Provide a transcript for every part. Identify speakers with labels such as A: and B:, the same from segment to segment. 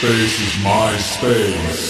A: space is my space.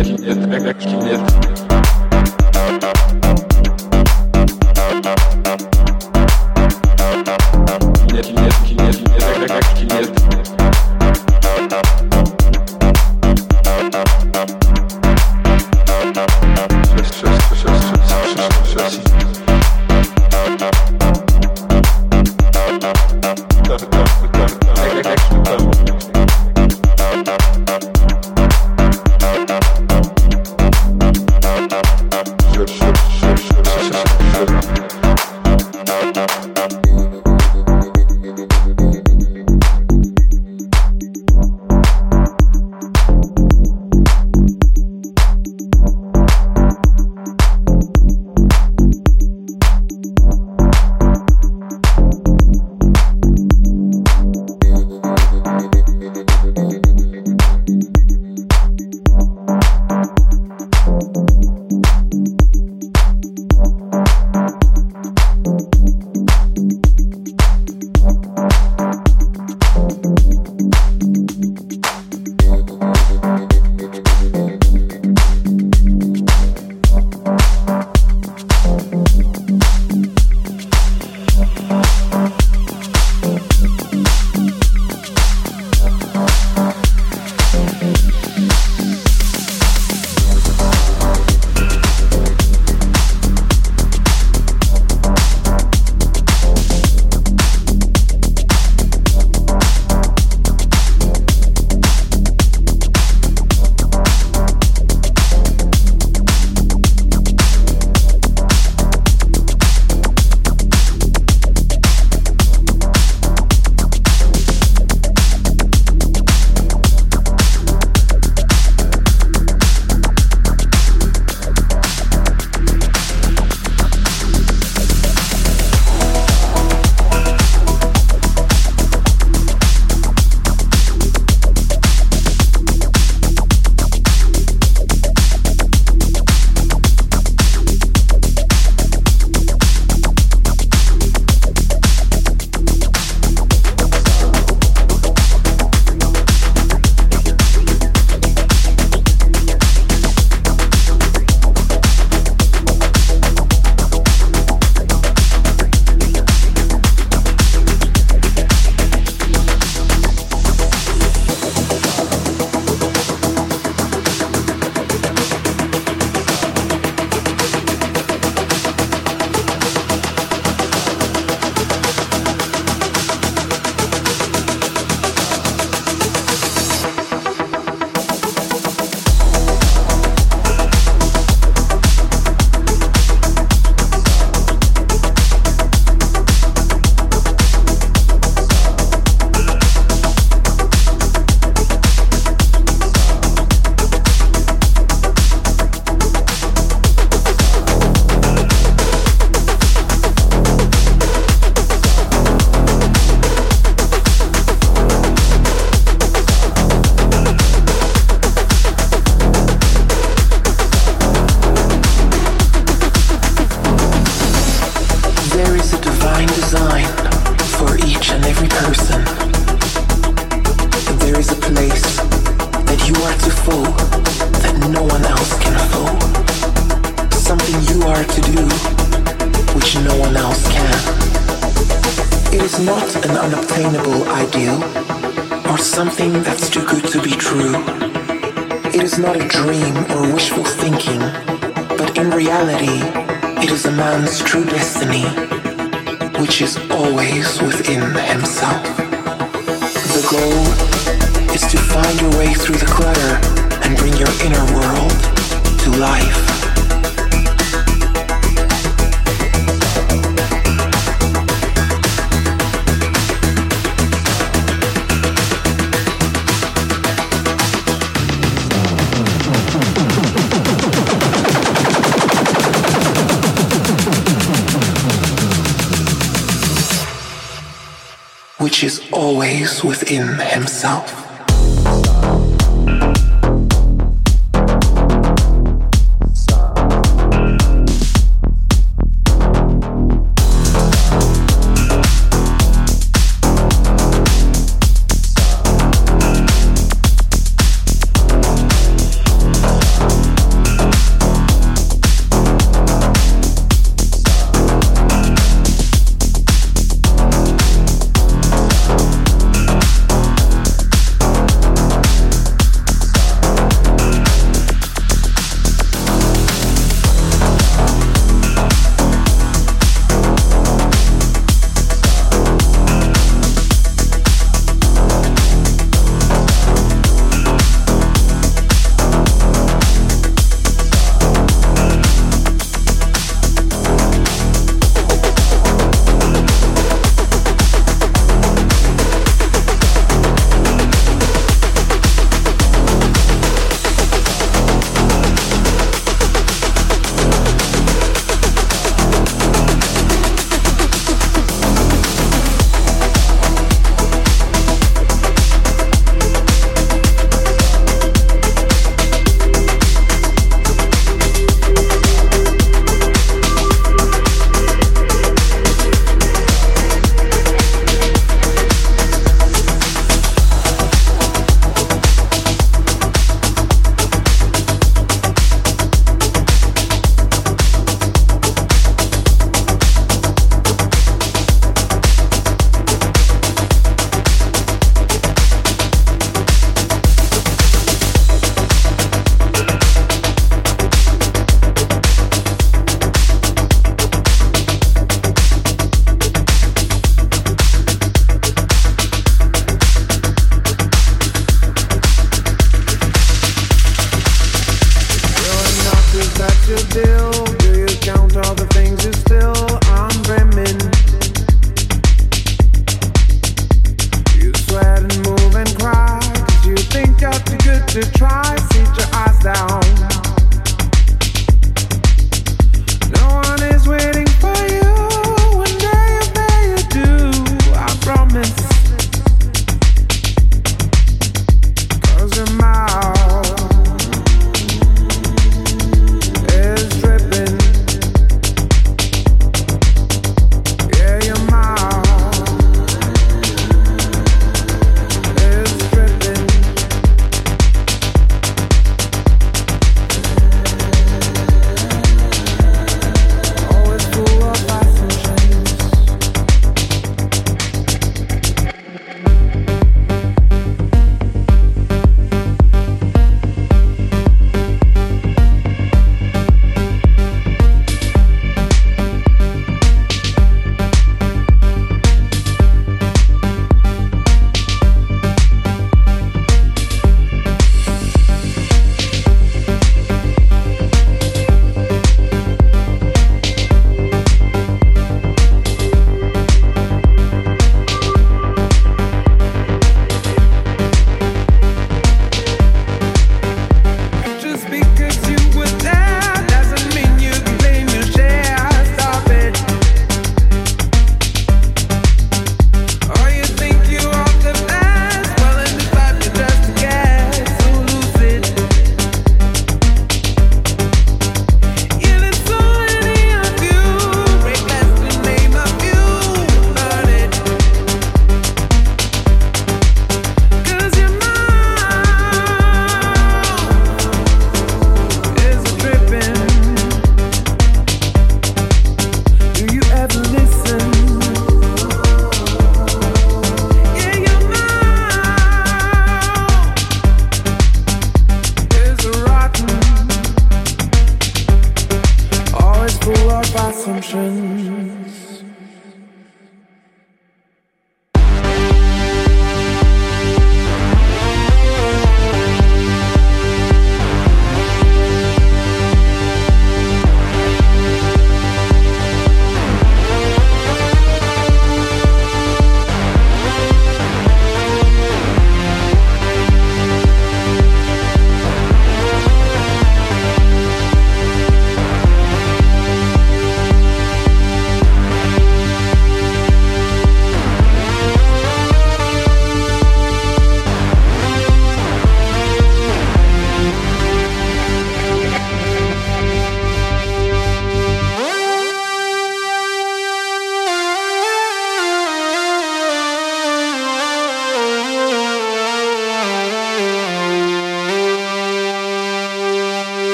B: Net, Net, Net, Net. Good to be true. It is not a dream or wishful thinking, but in reality, it is a man's true destiny, which is always within himself. The goal is to find your way through the clutter and bring your inner world to life. Is always within himself.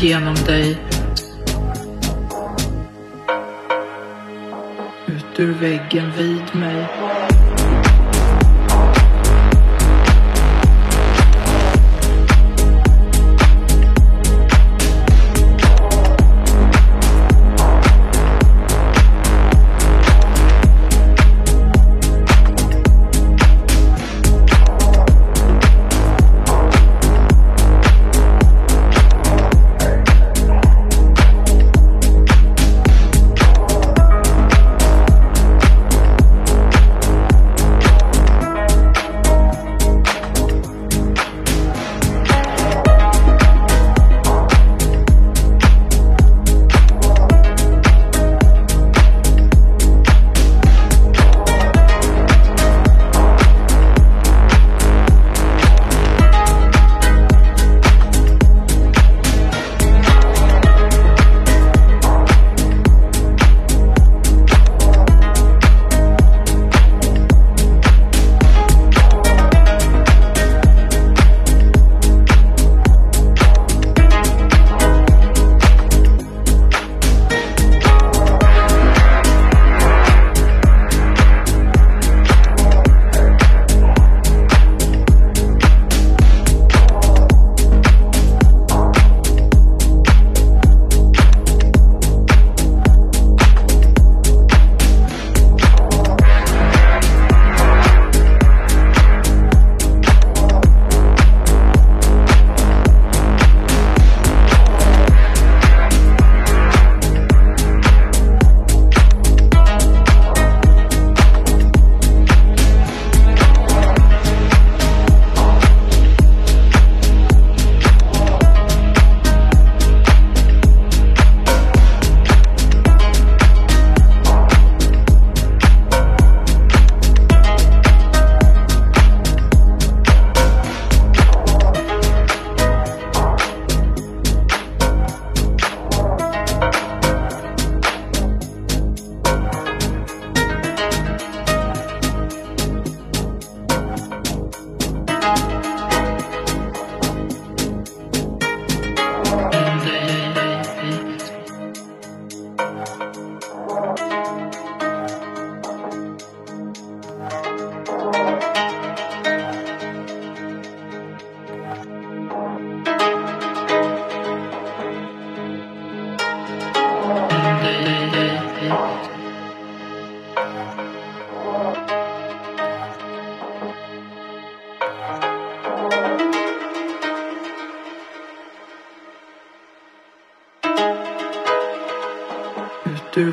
C: Rummen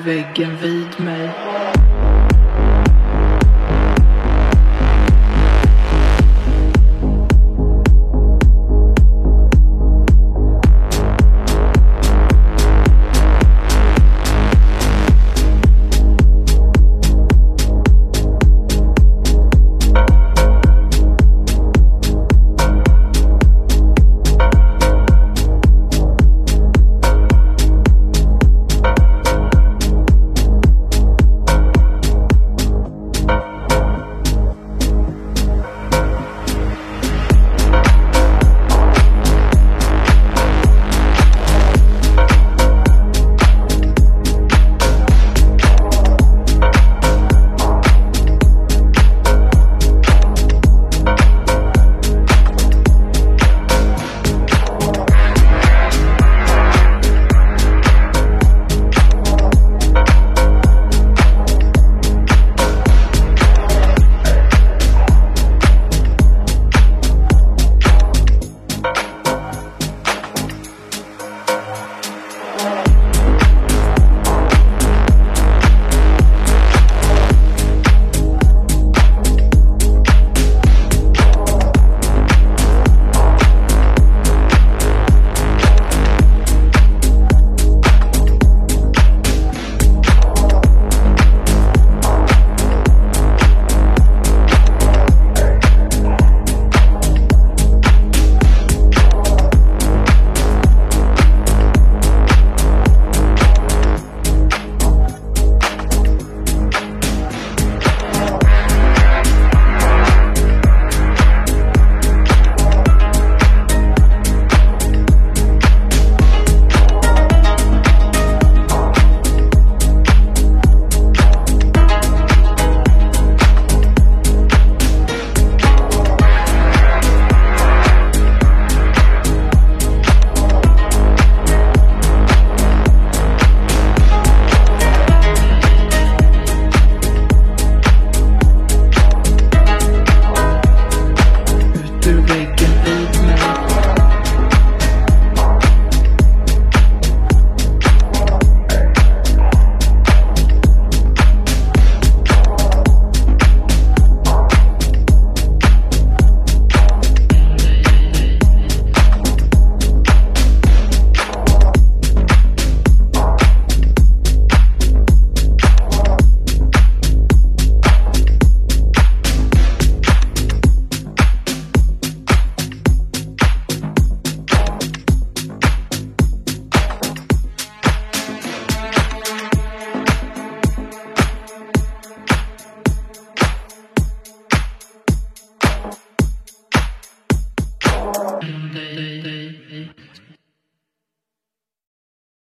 C: väggen vid mig.